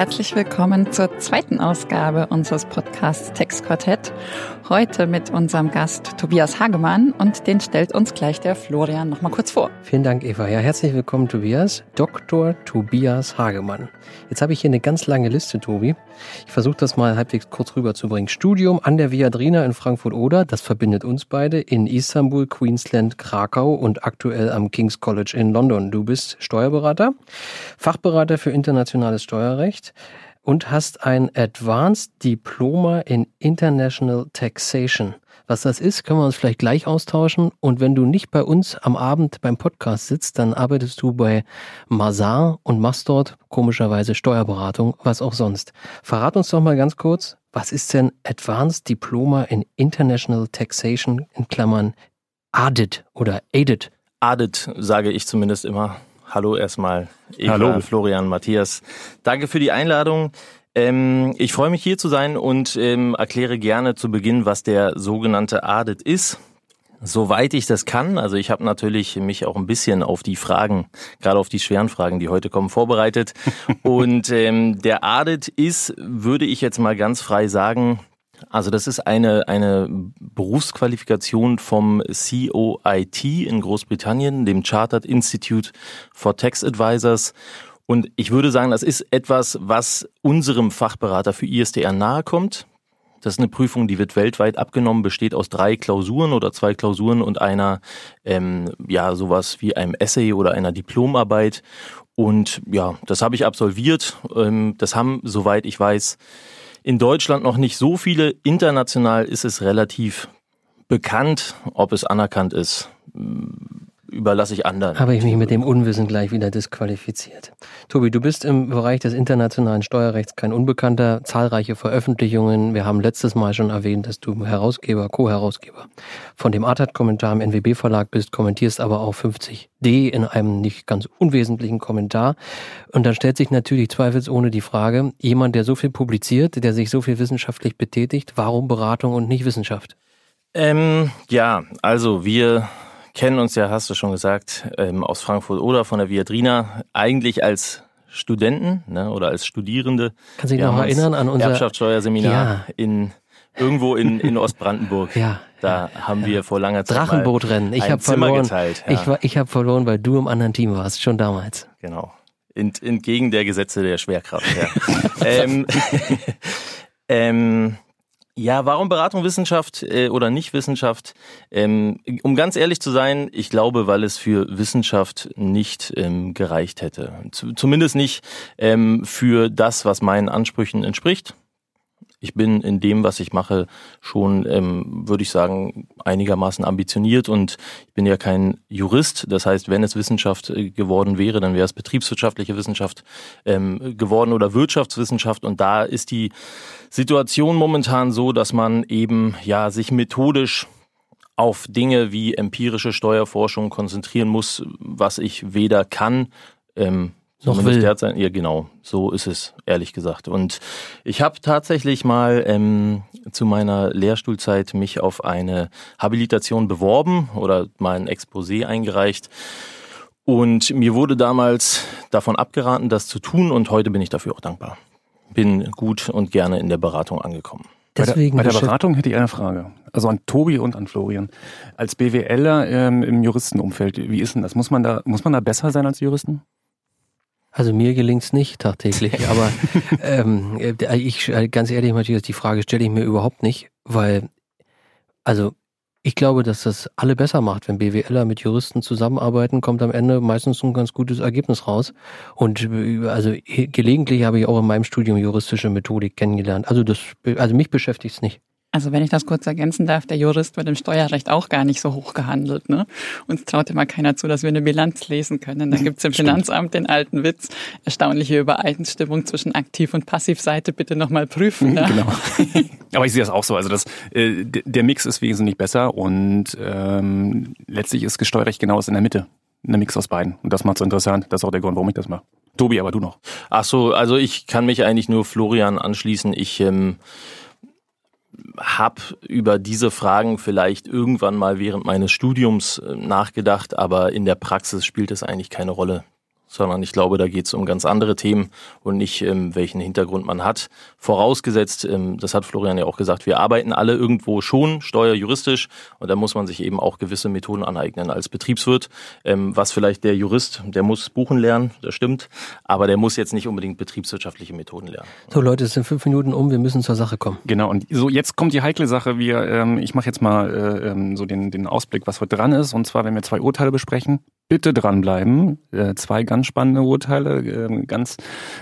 herzlich willkommen zur zweiten Ausgabe unseres Podcasts Textquartett. Heute mit unserem Gast Tobias Hagemann und den stellt uns gleich der Florian noch mal kurz vor. Vielen Dank, Eva. Ja, herzlich willkommen, Tobias. Dr. Tobias Hagemann. Jetzt habe ich hier eine ganz lange Liste, Tobi. Ich versuche das mal halbwegs kurz rüberzubringen. Studium an der Viadrina in Frankfurt-Oder, das verbindet uns beide, in Istanbul, Queensland, Krakau und aktuell am King's College in London. Du bist Steuerberater, Fachberater für internationales Steuerrecht und hast ein Advanced Diploma in International Taxation. Was das ist, können wir uns vielleicht gleich austauschen. Und wenn du nicht bei uns am Abend beim Podcast sitzt, dann arbeitest du bei Mazar und machst dort komischerweise Steuerberatung, was auch sonst. Verrat uns doch mal ganz kurz, was ist denn Advanced Diploma in International Taxation in Klammern ADIT oder ADIT? ADIT sage ich zumindest immer. Hallo erstmal, Eva, Hallo. Florian, Matthias. Danke für die Einladung. Ähm, ich freue mich hier zu sein und ähm, erkläre gerne zu Beginn, was der sogenannte Audit ist. Soweit ich das kann, also ich habe natürlich mich auch ein bisschen auf die Fragen, gerade auf die schweren Fragen, die heute kommen, vorbereitet. Und ähm, der Audit ist, würde ich jetzt mal ganz frei sagen, also das ist eine, eine Berufsqualifikation vom COIT in Großbritannien, dem Chartered Institute for Tax Advisors. Und ich würde sagen, das ist etwas, was unserem Fachberater für ISDR nahe kommt. Das ist eine Prüfung, die wird weltweit abgenommen, besteht aus drei Klausuren oder zwei Klausuren und einer, ähm, ja, sowas wie einem Essay oder einer Diplomarbeit. Und ja, das habe ich absolviert. Ähm, das haben, soweit ich weiß, in Deutschland noch nicht so viele. International ist es relativ bekannt. Ob es anerkannt ist, überlasse ich anderen. Habe ich mich mit dem Unwissen gleich wieder disqualifiziert. Tobi, du bist im Bereich des internationalen Steuerrechts kein Unbekannter. Zahlreiche Veröffentlichungen. Wir haben letztes Mal schon erwähnt, dass du Herausgeber, Co-Herausgeber von dem Artat-Kommentar im NWB-Verlag bist, kommentierst aber auch 50D in einem nicht ganz unwesentlichen Kommentar. Und dann stellt sich natürlich zweifelsohne die Frage, jemand, der so viel publiziert, der sich so viel wissenschaftlich betätigt, warum Beratung und nicht Wissenschaft? Ähm, ja, also wir kennen uns ja, hast du schon gesagt, ähm, aus Frankfurt oder von der Viadrina, eigentlich als Studenten ne, oder als Studierende. Kannst du dich noch erinnern an unser Erbschaftssteuerseminar ja. in irgendwo in, in Ostbrandenburg. ja. Da haben wir vor langer Zeit Drachenbootrennen. Ich habe verloren. Geteilt, ja. Ich war, ich habe verloren, weil du im anderen Team warst, schon damals. Genau. Ent, entgegen der Gesetze der Schwerkraft. Ja. ähm, ähm, ja, warum Beratung Wissenschaft äh, oder nicht Wissenschaft? Ähm, um ganz ehrlich zu sein, ich glaube, weil es für Wissenschaft nicht ähm, gereicht hätte. Z zumindest nicht ähm, für das, was meinen Ansprüchen entspricht. Ich bin in dem, was ich mache, schon, ähm, würde ich sagen, einigermaßen ambitioniert und ich bin ja kein Jurist. Das heißt, wenn es Wissenschaft äh, geworden wäre, dann wäre es betriebswirtschaftliche Wissenschaft ähm, geworden oder Wirtschaftswissenschaft. Und da ist die Situation momentan so, dass man eben ja sich methodisch auf Dinge wie empirische Steuerforschung konzentrieren muss, was ich weder kann ähm, noch will. Derzeit, ja, genau. So ist es, ehrlich gesagt. Und ich habe tatsächlich mal ähm, zu meiner Lehrstuhlzeit mich auf eine Habilitation beworben oder mal ein Exposé eingereicht. Und mir wurde damals davon abgeraten, das zu tun und heute bin ich dafür auch dankbar. Bin gut und gerne in der Beratung angekommen. Deswegen bei der, bei der Beratung hätte ich eine Frage. Also an Tobi und an Florian. Als BWLer ähm, im Juristenumfeld, wie ist denn das? Muss man da, muss man da besser sein als Juristen? Also mir gelingt's nicht tagtäglich, aber ähm, äh, ich äh, ganz ehrlich, Matthias, die Frage stelle ich mir überhaupt nicht, weil also ich glaube, dass das alle besser macht, wenn BWLer mit Juristen zusammenarbeiten, kommt am Ende meistens ein ganz gutes Ergebnis raus. Und äh, also gelegentlich habe ich auch in meinem Studium juristische Methodik kennengelernt. Also das, also mich beschäftigt es nicht. Also wenn ich das kurz ergänzen darf, der Jurist wird im Steuerrecht auch gar nicht so hoch gehandelt. Ne? Uns traut immer keiner zu, dass wir eine Bilanz lesen können. Da gibt's im Finanzamt den alten Witz, erstaunliche Übereinstimmung zwischen Aktiv- und Passivseite, bitte nochmal prüfen. Ne? Genau. Aber ich sehe das auch so. Also das, äh, der Mix ist wesentlich besser und ähm, letztlich ist Gesteuerrecht genau in der Mitte. Ein Mix aus beiden. Und das macht es interessant. Das ist auch der Grund, warum ich das mache. Tobi, aber du noch. Ach so, also ich kann mich eigentlich nur Florian anschließen. Ich ähm, habe über diese Fragen vielleicht irgendwann mal während meines Studiums äh, nachgedacht, aber in der Praxis spielt es eigentlich keine Rolle. Sondern ich glaube, da geht es um ganz andere Themen und nicht, ähm, welchen Hintergrund man hat. Vorausgesetzt, ähm, das hat Florian ja auch gesagt, wir arbeiten alle irgendwo schon steuerjuristisch und da muss man sich eben auch gewisse Methoden aneignen als Betriebswirt. Ähm, was vielleicht der Jurist, der muss buchen lernen, das stimmt, aber der muss jetzt nicht unbedingt betriebswirtschaftliche Methoden lernen. So Leute, es sind fünf Minuten um, wir müssen zur Sache kommen. Genau, und so jetzt kommt die heikle Sache. Wir, ähm, ich mache jetzt mal äh, ähm, so den, den Ausblick, was heute dran ist. Und zwar, wenn wir zwei Urteile besprechen, bitte dranbleiben. Äh, zwei ganz spannende Urteile, äh, ganz,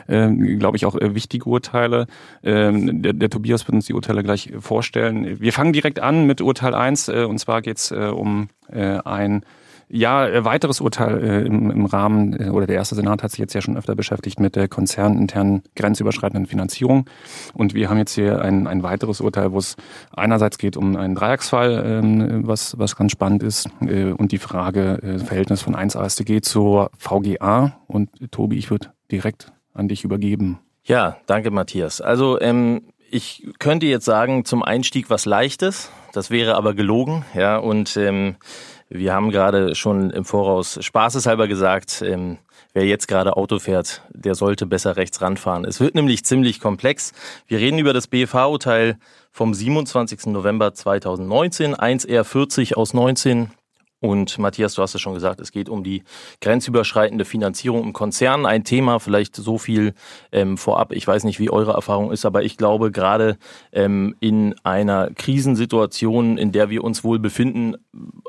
äh, glaube ich, auch äh, wichtige Urteile. Ähm, der, der Tobias wird uns die Urteile gleich vorstellen. Wir fangen direkt an mit Urteil 1 äh, und zwar geht's äh, um äh, ein ja, äh, weiteres Urteil äh, im, im Rahmen, äh, oder der erste Senat hat sich jetzt ja schon öfter beschäftigt mit der konzerninternen grenzüberschreitenden Finanzierung. Und wir haben jetzt hier ein, ein weiteres Urteil, wo es einerseits geht um einen Dreiecksfall, ähm, was, was ganz spannend ist, äh, und die Frage äh, Verhältnis von 1 AStG zur VGA. Und Tobi, ich würde direkt an dich übergeben. Ja, danke Matthias. Also ähm, ich könnte jetzt sagen, zum Einstieg was Leichtes, das wäre aber gelogen, ja, und ähm, wir haben gerade schon im Voraus spaßeshalber gesagt, ähm, wer jetzt gerade Auto fährt, der sollte besser rechts ranfahren. Es wird nämlich ziemlich komplex. Wir reden über das BFH-Urteil vom 27. November 2019, 1R40 aus 19 und Matthias, du hast es schon gesagt, es geht um die grenzüberschreitende Finanzierung im Konzern. Ein Thema, vielleicht so viel ähm, vorab. Ich weiß nicht, wie eure Erfahrung ist, aber ich glaube, gerade ähm, in einer Krisensituation, in der wir uns wohl befinden,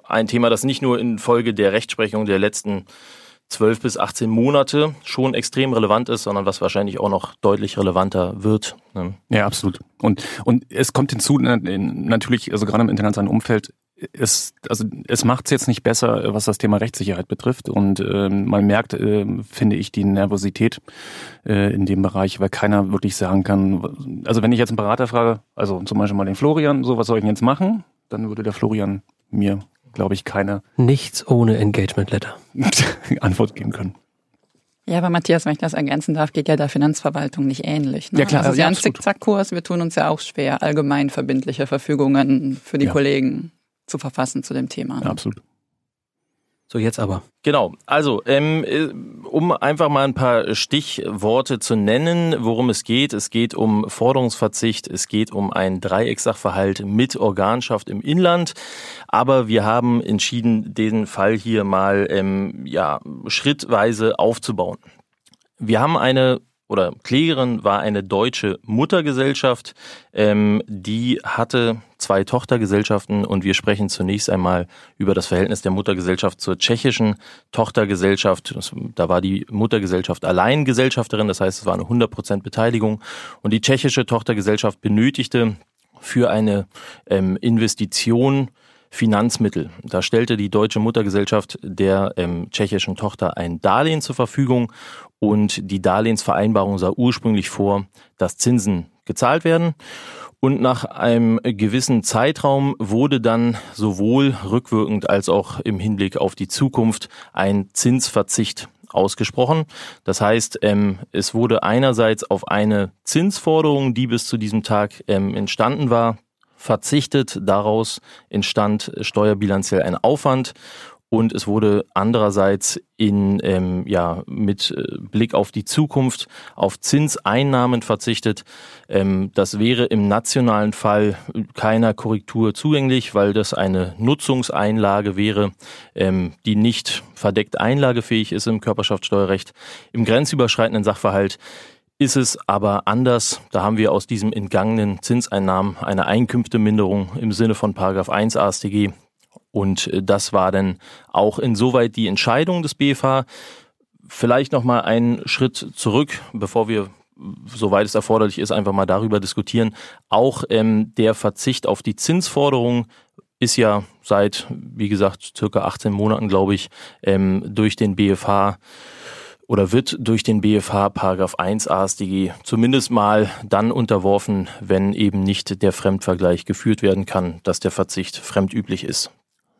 ein Thema, das nicht nur infolge der Rechtsprechung der letzten 12 bis 18 Monate schon extrem relevant ist, sondern was wahrscheinlich auch noch deutlich relevanter wird. Ne? Ja, absolut. Und, und es kommt hinzu, natürlich, also gerade im internationalen Umfeld, es, also es macht es jetzt nicht besser, was das Thema Rechtssicherheit betrifft. Und äh, man merkt, äh, finde ich, die Nervosität äh, in dem Bereich, weil keiner wirklich sagen kann, also wenn ich jetzt einen Berater frage, also zum Beispiel mal den Florian, so was soll ich denn jetzt machen, dann würde der Florian mir, glaube ich, keine Nichts ohne Engagement Letter Antwort geben können. Ja, aber Matthias, wenn ich das ergänzen darf, geht ja der Finanzverwaltung nicht ähnlich. Ne? Ja klar, also ja, ein Zickzackkurs, wir tun uns ja auch schwer, allgemein verbindliche Verfügungen für die ja. Kollegen zu verfassen zu dem Thema. Ja, absolut. So, jetzt aber. Genau, also ähm, äh, um einfach mal ein paar Stichworte zu nennen, worum es geht. Es geht um Forderungsverzicht, es geht um einen Dreiecksachverhalt mit Organschaft im Inland. Aber wir haben entschieden, den Fall hier mal ähm, ja, schrittweise aufzubauen. Wir haben eine oder Klägerin war eine deutsche Muttergesellschaft, ähm, die hatte zwei Tochtergesellschaften und wir sprechen zunächst einmal über das Verhältnis der Muttergesellschaft zur tschechischen Tochtergesellschaft. Da war die Muttergesellschaft allein Gesellschafterin, das heißt, es war eine 100% Beteiligung und die tschechische Tochtergesellschaft benötigte für eine ähm, Investition Finanzmittel. Da stellte die deutsche Muttergesellschaft der ähm, tschechischen Tochter ein Darlehen zur Verfügung und die Darlehensvereinbarung sah ursprünglich vor, dass Zinsen gezahlt werden. Und nach einem gewissen Zeitraum wurde dann sowohl rückwirkend als auch im Hinblick auf die Zukunft ein Zinsverzicht ausgesprochen. Das heißt, ähm, es wurde einerseits auf eine Zinsforderung, die bis zu diesem Tag ähm, entstanden war, verzichtet. Daraus entstand steuerbilanziell ein Aufwand und es wurde andererseits in ähm, ja mit äh, Blick auf die Zukunft auf Zinseinnahmen verzichtet. Ähm, das wäre im nationalen Fall keiner Korrektur zugänglich, weil das eine Nutzungseinlage wäre, ähm, die nicht verdeckt einlagefähig ist im Körperschaftssteuerrecht. Im grenzüberschreitenden Sachverhalt ist es aber anders. Da haben wir aus diesem entgangenen Zinseinnahmen eine Einkünfteminderung im Sinne von Paragraph 1 AStG. Und äh, das war dann auch insoweit die Entscheidung des BFH. Vielleicht noch mal einen Schritt zurück, bevor wir soweit es erforderlich ist, einfach mal darüber diskutieren. Auch ähm, der Verzicht auf die Zinsforderung ist ja seit, wie gesagt, circa 18 Monaten, glaube ich, ähm, durch den BFH oder wird durch den BFH Paragraph 1 ASDG zumindest mal dann unterworfen, wenn eben nicht der Fremdvergleich geführt werden kann, dass der Verzicht fremdüblich ist.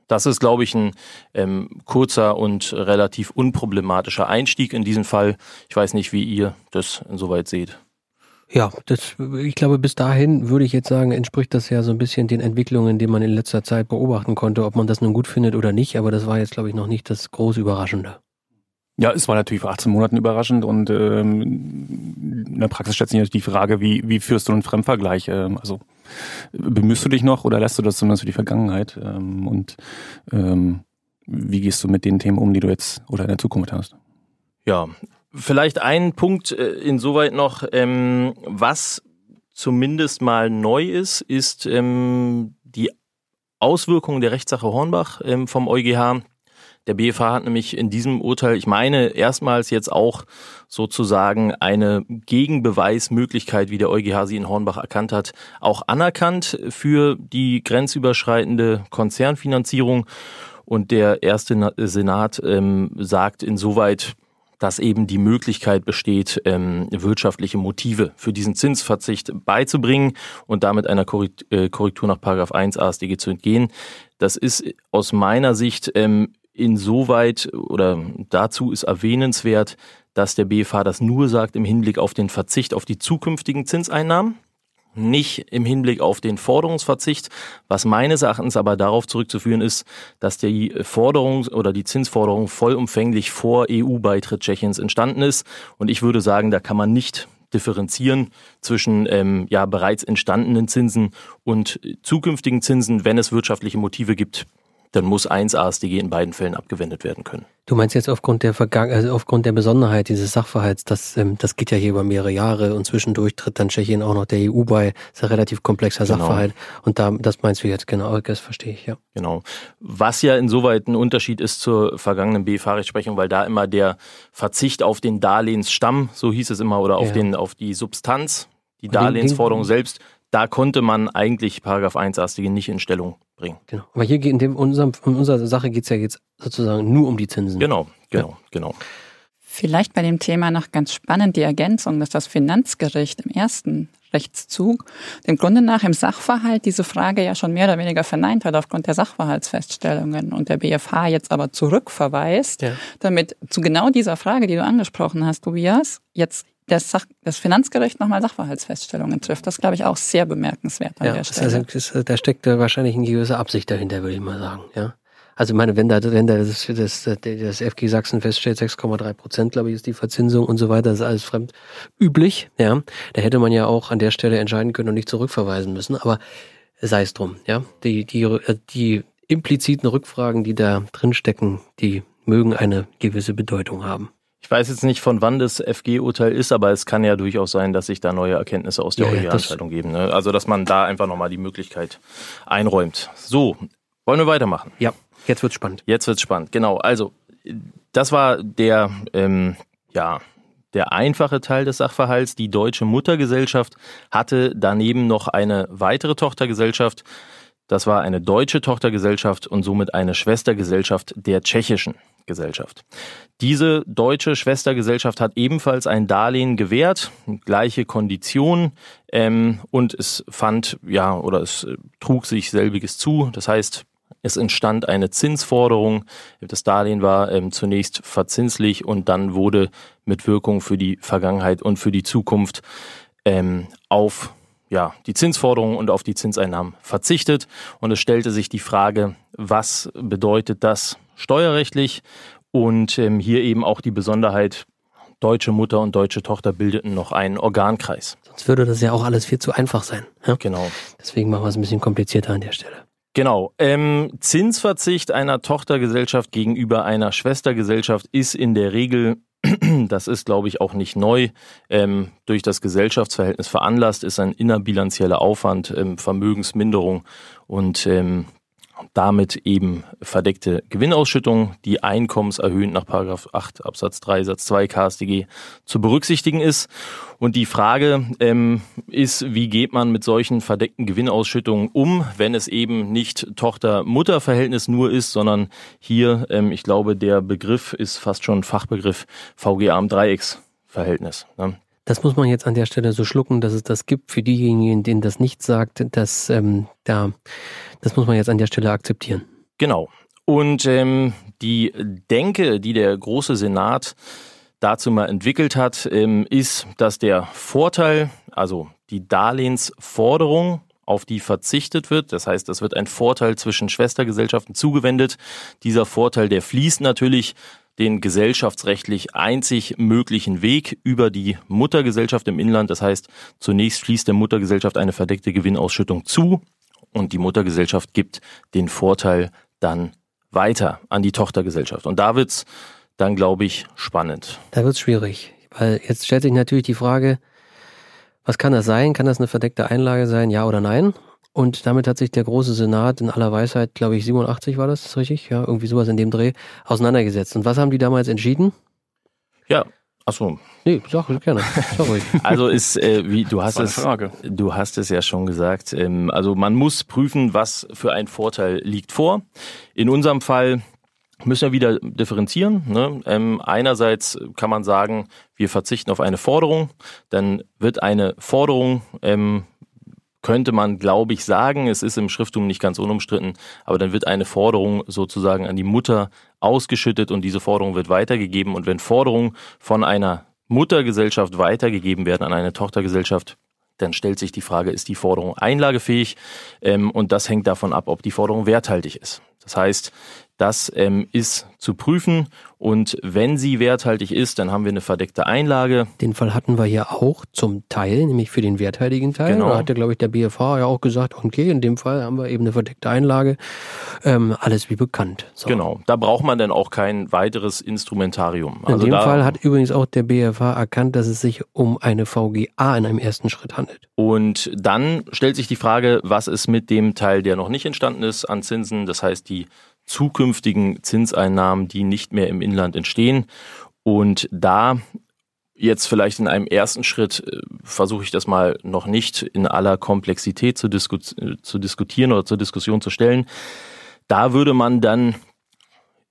Das ist, glaube ich, ein ähm, kurzer und relativ unproblematischer Einstieg in diesen Fall. Ich weiß nicht, wie ihr das insoweit seht. Ja, das, ich glaube, bis dahin würde ich jetzt sagen, entspricht das ja so ein bisschen den Entwicklungen, die man in letzter Zeit beobachten konnte, ob man das nun gut findet oder nicht. Aber das war jetzt, glaube ich, noch nicht das groß Überraschende. Ja, es war natürlich vor 18 Monaten überraschend und ähm, in der Praxis stellt sich natürlich die Frage, wie, wie führst du einen Fremdvergleich? Ähm, also bemühst du dich noch oder lässt du das zumindest für die Vergangenheit? Ähm, und ähm, wie gehst du mit den Themen um, die du jetzt oder in der Zukunft hast? Ja, vielleicht ein Punkt äh, insoweit noch, ähm, was zumindest mal neu ist, ist ähm, die Auswirkungen der Rechtssache Hornbach ähm, vom EuGH der BFH hat nämlich in diesem Urteil, ich meine, erstmals jetzt auch sozusagen eine Gegenbeweismöglichkeit, wie der EuGH sie in Hornbach erkannt hat, auch anerkannt für die grenzüberschreitende Konzernfinanzierung. Und der erste Senat ähm, sagt insoweit, dass eben die Möglichkeit besteht, ähm, wirtschaftliche Motive für diesen Zinsverzicht beizubringen und damit einer äh, Korrektur nach 1 ASDG zu entgehen. Das ist aus meiner Sicht ähm, Insoweit oder dazu ist erwähnenswert, dass der BFH das nur sagt im Hinblick auf den Verzicht auf die zukünftigen Zinseinnahmen, nicht im Hinblick auf den Forderungsverzicht, was meines Erachtens aber darauf zurückzuführen ist, dass die Forderung oder die Zinsforderung vollumfänglich vor EU-Beitritt Tschechiens entstanden ist. Und ich würde sagen, da kann man nicht differenzieren zwischen ähm, ja bereits entstandenen Zinsen und zukünftigen Zinsen, wenn es wirtschaftliche Motive gibt, dann muss 1 ASDG in beiden Fällen abgewendet werden können. Du meinst jetzt aufgrund der Vergangen also aufgrund der Besonderheit dieses Sachverhalts, das, ähm, das geht ja hier über mehrere Jahre und zwischendurch tritt dann Tschechien auch noch der EU bei. Das ist ein relativ komplexer genau. Sachverhalt. Und da, das meinst du jetzt genau, das verstehe ich, ja. Genau. Was ja insoweit ein Unterschied ist zur vergangenen BFH-Rechtsprechung, weil da immer der Verzicht auf den Darlehensstamm, so hieß es immer, oder auf ja. den, auf die Substanz, die Darlehensforderung selbst, da konnte man eigentlich Paragraph 1 AStG nicht in Stellung bringen. Genau. Aber hier geht in, dem, unserem, in unserer Sache geht es ja jetzt sozusagen nur um die Zinsen. Genau, genau, ja. genau. Vielleicht bei dem Thema noch ganz spannend die Ergänzung, dass das Finanzgericht im ersten Rechtszug dem Grunde nach im Sachverhalt diese Frage ja schon mehr oder weniger verneint hat aufgrund der Sachverhaltsfeststellungen und der BFH jetzt aber zurückverweist, ja. damit zu genau dieser Frage, die du angesprochen hast, Tobias, jetzt das, Sach das Finanzgericht nochmal Sachverhaltsfeststellungen trifft. Das glaube ich auch sehr bemerkenswert an ja, der Stelle. Also, da steckt wahrscheinlich eine gewisse Absicht dahinter, würde ich mal sagen. Ja. Also ich meine, wenn da, wenn da das, das, das FG Sachsen feststellt, 6,3 Prozent, glaube ich, ist die Verzinsung und so weiter, das ist alles fremd üblich, ja. Da hätte man ja auch an der Stelle entscheiden können und nicht zurückverweisen müssen. Aber sei es drum, ja. Die, die, die impliziten Rückfragen, die da drinstecken, die mögen eine gewisse Bedeutung haben. Ich weiß jetzt nicht, von wann das FG-Urteil ist, aber es kann ja durchaus sein, dass sich da neue Erkenntnisse aus der ja, EuGH-Entscheidung geben. Ne? Also, dass man da einfach nochmal die Möglichkeit einräumt. So, wollen wir weitermachen? Ja, jetzt wird's spannend. Jetzt wird's spannend, genau. Also, das war der, ähm, ja, der einfache Teil des Sachverhalts. Die deutsche Muttergesellschaft hatte daneben noch eine weitere Tochtergesellschaft. Das war eine deutsche Tochtergesellschaft und somit eine Schwestergesellschaft der tschechischen Gesellschaft. Diese deutsche Schwestergesellschaft hat ebenfalls ein Darlehen gewährt, gleiche Konditionen, ähm, und es fand, ja, oder es äh, trug sich selbiges zu. Das heißt, es entstand eine Zinsforderung. Das Darlehen war ähm, zunächst verzinslich und dann wurde mit Wirkung für die Vergangenheit und für die Zukunft ähm, auf ja, die Zinsforderungen und auf die Zinseinnahmen verzichtet. Und es stellte sich die Frage, was bedeutet das steuerrechtlich? Und ähm, hier eben auch die Besonderheit, deutsche Mutter und deutsche Tochter bildeten noch einen Organkreis. Sonst würde das ja auch alles viel zu einfach sein. Ja? Genau. Deswegen machen wir es ein bisschen komplizierter an der Stelle. Genau. Ähm, Zinsverzicht einer Tochtergesellschaft gegenüber einer Schwestergesellschaft ist in der Regel das ist, glaube ich, auch nicht neu. Ähm, durch das Gesellschaftsverhältnis veranlasst ist ein innerbilanzieller Aufwand, ähm, Vermögensminderung und ähm, damit eben verdeckte Gewinnausschüttung, die einkommenserhöhend nach 8 Absatz 3 Satz 2 KStG zu berücksichtigen ist. Und die Frage ähm, ist, wie geht man mit solchen verdeckten Gewinnausschüttungen um, wenn es eben nicht Tochter-Mutter-Verhältnis nur ist, sondern hier, ähm, ich glaube, der Begriff ist fast schon Fachbegriff VGA im Dreiecksverhältnis. Ne? Das muss man jetzt an der Stelle so schlucken, dass es das gibt. Für diejenigen, denen das nicht sagt, dass ähm, da, das muss man jetzt an der Stelle akzeptieren. Genau. Und ähm, die Denke, die der große Senat dazu mal entwickelt hat, ähm, ist, dass der Vorteil, also die Darlehensforderung, auf die verzichtet wird. Das heißt, es wird ein Vorteil zwischen Schwestergesellschaften zugewendet. Dieser Vorteil, der fließt natürlich den gesellschaftsrechtlich einzig möglichen Weg über die Muttergesellschaft im Inland. Das heißt, zunächst fließt der Muttergesellschaft eine verdeckte Gewinnausschüttung zu und die Muttergesellschaft gibt den Vorteil dann weiter an die Tochtergesellschaft. Und da wird's dann, glaube ich, spannend. Da wird's schwierig, weil jetzt stellt sich natürlich die Frage, was kann das sein? Kann das eine verdeckte Einlage sein, ja oder nein? Und damit hat sich der große Senat in aller Weisheit, glaube ich, 87 war das, ist richtig? Ja, irgendwie sowas in dem Dreh, auseinandergesetzt. Und was haben die damals entschieden? Ja, Achso. Nee, sag gerne. Sorry. also ist, äh, wie du hast es, Frage. du hast es ja schon gesagt. Ähm, also man muss prüfen, was für ein Vorteil liegt vor. In unserem Fall müssen wir wieder differenzieren. Ne? Ähm, einerseits kann man sagen, wir verzichten auf eine Forderung, dann wird eine Forderung ähm, könnte man, glaube ich, sagen, es ist im Schrifttum nicht ganz unumstritten, aber dann wird eine Forderung sozusagen an die Mutter ausgeschüttet und diese Forderung wird weitergegeben. Und wenn Forderungen von einer Muttergesellschaft weitergegeben werden an eine Tochtergesellschaft, dann stellt sich die Frage, ist die Forderung einlagefähig? Ähm, und das hängt davon ab, ob die Forderung werthaltig ist. Das heißt, das ähm, ist zu prüfen und wenn sie werthaltig ist, dann haben wir eine verdeckte Einlage. Den Fall hatten wir ja auch zum Teil, nämlich für den werthaltigen Teil. Genau. Da hat ja, glaube ich, der BFH ja auch gesagt, okay, in dem Fall haben wir eben eine verdeckte Einlage. Ähm, alles wie bekannt. So. Genau, da braucht man dann auch kein weiteres Instrumentarium. In also dem Fall hat übrigens auch der BFH erkannt, dass es sich um eine VGA in einem ersten Schritt handelt. Und dann stellt sich die Frage, was ist mit dem Teil, der noch nicht entstanden ist an Zinsen, das heißt die zukünftigen Zinseinnahmen, die nicht mehr im Inland entstehen. Und da jetzt vielleicht in einem ersten Schritt äh, versuche ich das mal noch nicht in aller Komplexität zu, disku zu diskutieren oder zur Diskussion zu stellen. Da würde man dann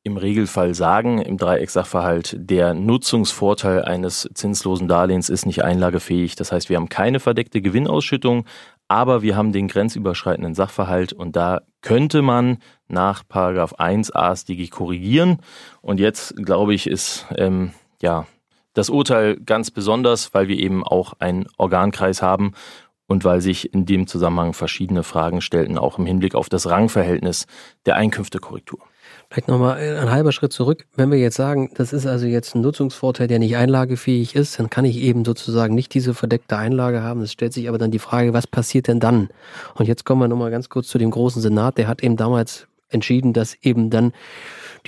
im Regelfall sagen, im Dreiecksachverhalt, der Nutzungsvorteil eines zinslosen Darlehens ist nicht einlagefähig. Das heißt, wir haben keine verdeckte Gewinnausschüttung, aber wir haben den grenzüberschreitenden Sachverhalt und da könnte man nach Paragraph 1 ASDG korrigieren. Und jetzt, glaube ich, ist ähm, ja das Urteil ganz besonders, weil wir eben auch einen Organkreis haben und weil sich in dem Zusammenhang verschiedene Fragen stellten, auch im Hinblick auf das Rangverhältnis der Einkünftekorrektur. Vielleicht nochmal ein halber Schritt zurück. Wenn wir jetzt sagen, das ist also jetzt ein Nutzungsvorteil, der nicht einlagefähig ist, dann kann ich eben sozusagen nicht diese verdeckte Einlage haben. Es stellt sich aber dann die Frage, was passiert denn dann? Und jetzt kommen wir nochmal ganz kurz zu dem großen Senat. Der hat eben damals entschieden, dass eben dann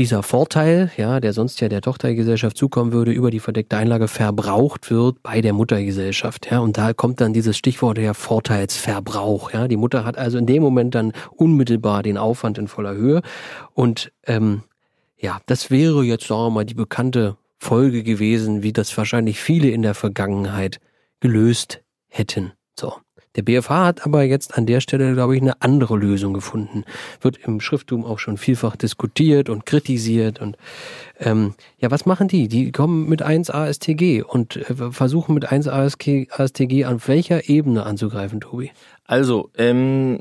dieser Vorteil, ja, der sonst ja der Tochtergesellschaft zukommen würde, über die verdeckte Einlage verbraucht wird bei der Muttergesellschaft, ja. Und da kommt dann dieses Stichwort der Vorteilsverbrauch, ja. Die Mutter hat also in dem Moment dann unmittelbar den Aufwand in voller Höhe. Und ähm, ja, das wäre jetzt, sagen wir mal, die bekannte Folge gewesen, wie das wahrscheinlich viele in der Vergangenheit gelöst hätten. So. Der BFH hat aber jetzt an der Stelle, glaube ich, eine andere Lösung gefunden. Wird im Schrifttum auch schon vielfach diskutiert und kritisiert. Und ähm, ja, was machen die? Die kommen mit 1 ASTG und äh, versuchen mit 1 ASTG auf welcher Ebene anzugreifen, Tobi? Also, ähm,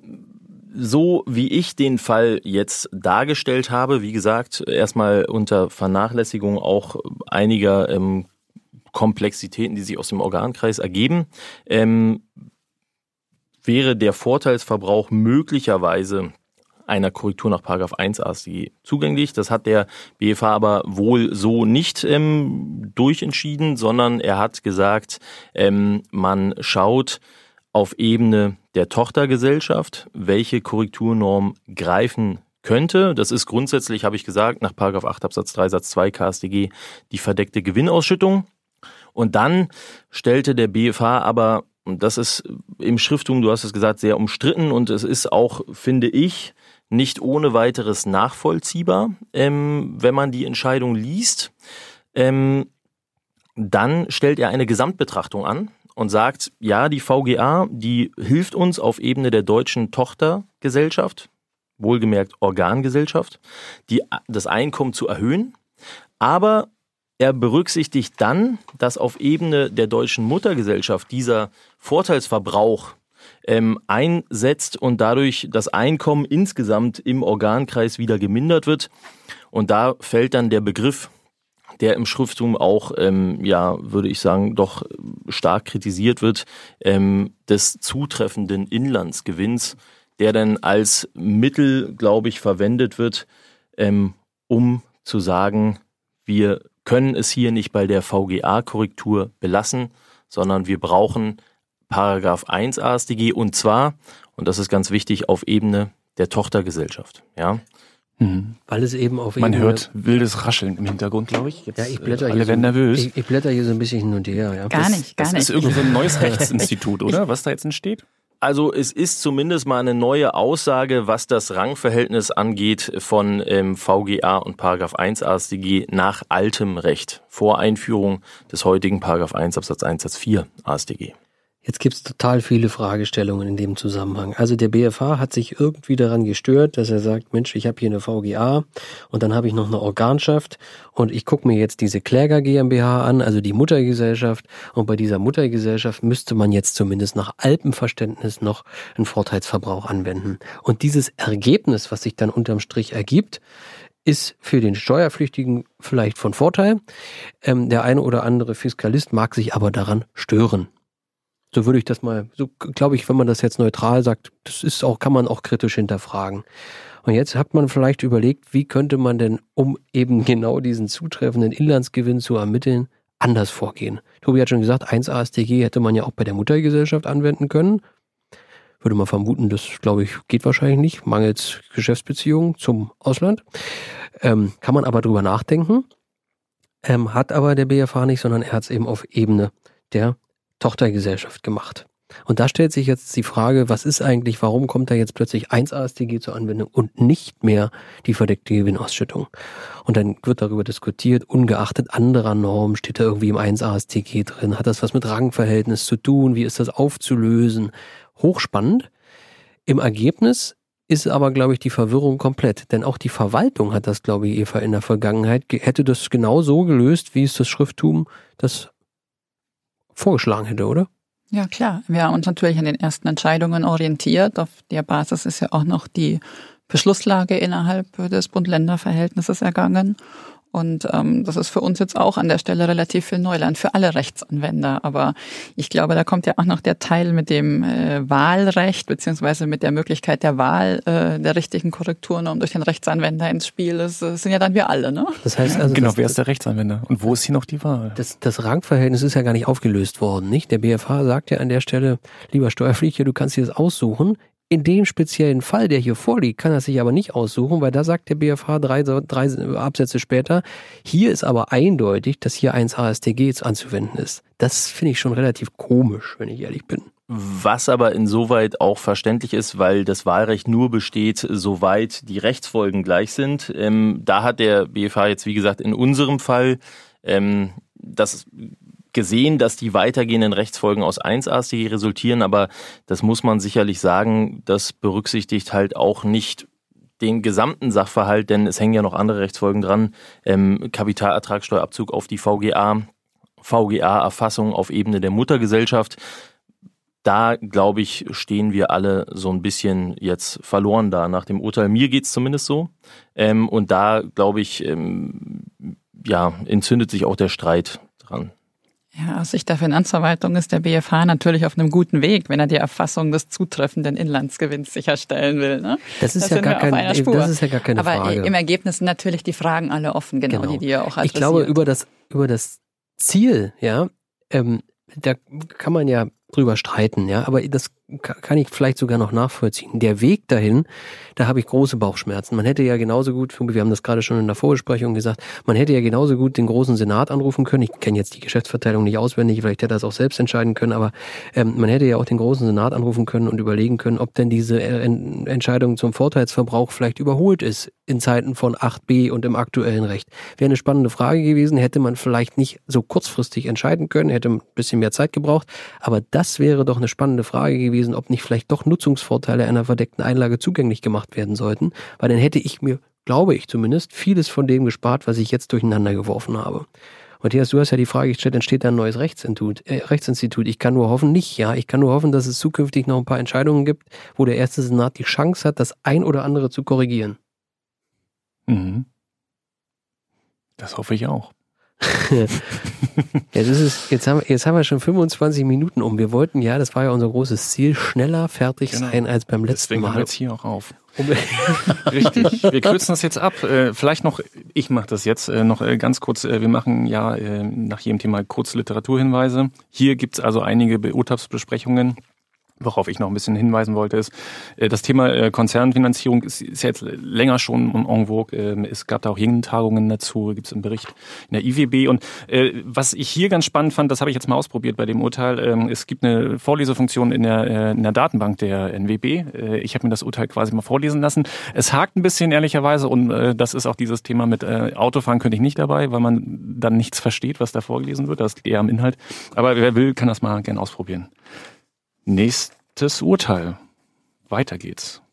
so wie ich den Fall jetzt dargestellt habe, wie gesagt, erstmal unter Vernachlässigung auch einiger ähm, Komplexitäten, die sich aus dem Organkreis ergeben, ähm, wäre der Vorteilsverbrauch möglicherweise einer Korrektur nach 1 AStG zugänglich. Das hat der BFH aber wohl so nicht ähm, durchentschieden, sondern er hat gesagt, ähm, man schaut auf Ebene der Tochtergesellschaft, welche Korrekturnorm greifen könnte. Das ist grundsätzlich, habe ich gesagt, nach 8 Absatz 3 Satz 2 KStG die verdeckte Gewinnausschüttung. Und dann stellte der BFH aber das ist im Schrifttum, du hast es gesagt, sehr umstritten und es ist auch, finde ich, nicht ohne weiteres nachvollziehbar, ähm, wenn man die Entscheidung liest. Ähm, dann stellt er eine Gesamtbetrachtung an und sagt, ja, die VGA, die hilft uns auf Ebene der deutschen Tochtergesellschaft, wohlgemerkt Organgesellschaft, die, das Einkommen zu erhöhen. Aber er berücksichtigt dann, dass auf Ebene der deutschen Muttergesellschaft dieser Vorteilsverbrauch ähm, einsetzt und dadurch das Einkommen insgesamt im Organkreis wieder gemindert wird. Und da fällt dann der Begriff, der im Schrifttum auch, ähm, ja, würde ich sagen, doch stark kritisiert wird, ähm, des zutreffenden Inlandsgewinns, der dann als Mittel, glaube ich, verwendet wird, ähm, um zu sagen, wir können es hier nicht bei der VGA-Korrektur belassen, sondern wir brauchen Paragraph 1 ASDG und zwar, und das ist ganz wichtig, auf Ebene der Tochtergesellschaft. Ja. Mhm. Weil es eben auf Man hört wildes Rascheln im Hintergrund, glaube ich. Jetzt, ja, ich blätter äh, alle hier werden nervös. Ich, ich, blätter hier so ein bisschen hin und her. Ja. Gar nicht, gar das nicht. Das ist irgend so ein neues Rechtsinstitut, oder? Was da jetzt entsteht? Also es ist zumindest mal eine neue Aussage, was das Rangverhältnis angeht von ähm, VGA und Paragraph 1 ASDG nach altem Recht vor Einführung des heutigen Paragraph 1 Absatz 1 Satz 4 ASDG. Jetzt gibt's total viele Fragestellungen in dem Zusammenhang. Also der BFH hat sich irgendwie daran gestört, dass er sagt, Mensch, ich habe hier eine VGA und dann habe ich noch eine Organschaft und ich gucke mir jetzt diese Kläger GmbH an, also die Muttergesellschaft und bei dieser Muttergesellschaft müsste man jetzt zumindest nach Alpenverständnis noch einen Vorteilsverbrauch anwenden. Und dieses Ergebnis, was sich dann unterm Strich ergibt, ist für den Steuerpflichtigen vielleicht von Vorteil. Ähm, der eine oder andere Fiskalist mag sich aber daran stören. So würde ich das mal, so glaube ich, wenn man das jetzt neutral sagt, das ist auch, kann man auch kritisch hinterfragen. Und jetzt hat man vielleicht überlegt, wie könnte man denn, um eben genau diesen zutreffenden Inlandsgewinn zu ermitteln, anders vorgehen. Tobi hat schon gesagt, 1 ASTG hätte man ja auch bei der Muttergesellschaft anwenden können. Würde man vermuten, das glaube ich geht wahrscheinlich nicht, mangels Geschäftsbeziehungen zum Ausland. Ähm, kann man aber drüber nachdenken. Ähm, hat aber der BFH nicht, sondern er hat es eben auf Ebene der Tochtergesellschaft gemacht. Und da stellt sich jetzt die Frage, was ist eigentlich, warum kommt da jetzt plötzlich 1 ASTG zur Anwendung und nicht mehr die verdeckte Gewinnausschüttung? Und dann wird darüber diskutiert, ungeachtet anderer Normen, steht da irgendwie im 1 ASTG drin, hat das was mit Rangverhältnis zu tun, wie ist das aufzulösen? Hochspannend. Im Ergebnis ist aber, glaube ich, die Verwirrung komplett. Denn auch die Verwaltung hat das, glaube ich, Eva, in der Vergangenheit, hätte das genau so gelöst, wie es das Schrifttum das vorgeschlagen hätte, oder? Ja, klar. Wir haben uns natürlich an den ersten Entscheidungen orientiert. Auf der Basis ist ja auch noch die Beschlusslage innerhalb des Bund-Länder-Verhältnisses ergangen. Und ähm, das ist für uns jetzt auch an der Stelle relativ viel Neuland für alle Rechtsanwender. Aber ich glaube, da kommt ja auch noch der Teil mit dem äh, Wahlrecht beziehungsweise mit der Möglichkeit der Wahl äh, der richtigen Korrekturnorm durch den Rechtsanwender ins Spiel. Das, das sind ja dann wir alle, ne? Das heißt also, genau, wer ist der Rechtsanwender und wo ist hier noch die Wahl? Das, das Rangverhältnis ist ja gar nicht aufgelöst worden, nicht? Der BFH sagt ja an der Stelle, lieber Steuerpflichtiger, du kannst dir das aussuchen. In dem speziellen Fall, der hier vorliegt, kann er sich aber nicht aussuchen, weil da sagt der BFH drei, drei Absätze später, hier ist aber eindeutig, dass hier 1 ASTG jetzt anzuwenden ist. Das finde ich schon relativ komisch, wenn ich ehrlich bin. Was aber insoweit auch verständlich ist, weil das Wahlrecht nur besteht, soweit die Rechtsfolgen gleich sind. Ähm, da hat der BFH jetzt, wie gesagt, in unserem Fall ähm, das gesehen, dass die weitergehenden Rechtsfolgen aus 1 AStG resultieren, aber das muss man sicherlich sagen, das berücksichtigt halt auch nicht den gesamten Sachverhalt, denn es hängen ja noch andere Rechtsfolgen dran. Ähm, Kapitalertragssteuerabzug auf die VGA, VGA-Erfassung auf Ebene der Muttergesellschaft. Da, glaube ich, stehen wir alle so ein bisschen jetzt verloren da nach dem Urteil. Mir geht's zumindest so. Ähm, und da, glaube ich, ähm, ja, entzündet sich auch der Streit dran. Ja, aus Sicht der Finanzverwaltung ist der BFH natürlich auf einem guten Weg, wenn er die Erfassung des zutreffenden Inlandsgewinns sicherstellen will. Ne? Das ist, ja gar, kein, das ist ja gar keine Aber Frage. Aber im Ergebnis sind natürlich die Fragen alle offen, genau, genau. die, die ihr auch adressiert. Ich glaube, über das, über das Ziel, ja, ähm, da kann man ja drüber streiten, ja, aber das kann ich vielleicht sogar noch nachvollziehen. Der Weg dahin, da habe ich große Bauchschmerzen. Man hätte ja genauso gut, wir haben das gerade schon in der Vorbesprechung gesagt, man hätte ja genauso gut den großen Senat anrufen können. Ich kenne jetzt die Geschäftsverteilung nicht auswendig, vielleicht hätte er das auch selbst entscheiden können, aber ähm, man hätte ja auch den großen Senat anrufen können und überlegen können, ob denn diese äh, Entscheidung zum Vorteilsverbrauch vielleicht überholt ist in Zeiten von 8b und im aktuellen Recht. Wäre eine spannende Frage gewesen, hätte man vielleicht nicht so kurzfristig entscheiden können, hätte ein bisschen mehr Zeit gebraucht, aber das wäre doch eine spannende Frage gewesen, ob nicht vielleicht doch Nutzungsvorteile einer verdeckten Einlage zugänglich gemacht werden sollten, weil dann hätte ich mir, glaube ich zumindest, vieles von dem gespart, was ich jetzt durcheinander geworfen habe. Matthias, du hast ja die Frage gestellt, entsteht da ein neues Rechtsinstitut, äh, Rechtsinstitut. Ich kann nur hoffen, nicht, ja. Ich kann nur hoffen, dass es zukünftig noch ein paar Entscheidungen gibt, wo der erste Senat die Chance hat, das ein oder andere zu korrigieren. Mhm. Das hoffe ich auch. jetzt, ist es, jetzt, haben, jetzt haben wir schon 25 Minuten um. Wir wollten ja, das war ja unser großes Ziel, schneller fertig genau. sein als beim letzten Deswegen Mal. Deswegen jetzt hier auch auf. Richtig. Wir kürzen das jetzt ab. Äh, vielleicht noch, ich mache das jetzt äh, noch äh, ganz kurz. Wir machen ja nach jedem Thema kurz Literaturhinweise. Hier gibt's also einige Beurteilsbesprechungen worauf ich noch ein bisschen hinweisen wollte, ist, äh, das Thema äh, Konzernfinanzierung ist, ist jetzt länger schon en vogue. Ähm, es gab da auch Tagungen dazu, gibt es einen Bericht in der IWB. Und äh, was ich hier ganz spannend fand, das habe ich jetzt mal ausprobiert bei dem Urteil, ähm, es gibt eine Vorlesefunktion in der, in der Datenbank der NWB. Ich habe mir das Urteil quasi mal vorlesen lassen. Es hakt ein bisschen ehrlicherweise und das ist auch dieses Thema mit Autofahren könnte ich nicht dabei, weil man dann nichts versteht, was da vorgelesen wird. Das liegt eher am Inhalt. Aber wer will, kann das mal gerne ausprobieren. Nächstes Urteil. Weiter geht's.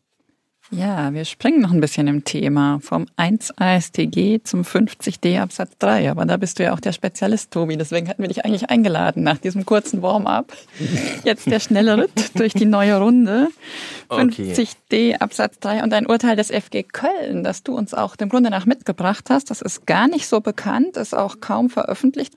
Ja, wir springen noch ein bisschen im Thema vom 1 ASTG zum 50d Absatz 3. Aber da bist du ja auch der Spezialist, Tobi. Deswegen hatten wir dich eigentlich eingeladen nach diesem kurzen Warm-up. Jetzt der schnelle Ritt durch die neue Runde. 50d Absatz 3 und ein Urteil des FG Köln, das du uns auch dem Grunde nach mitgebracht hast. Das ist gar nicht so bekannt, ist auch kaum veröffentlicht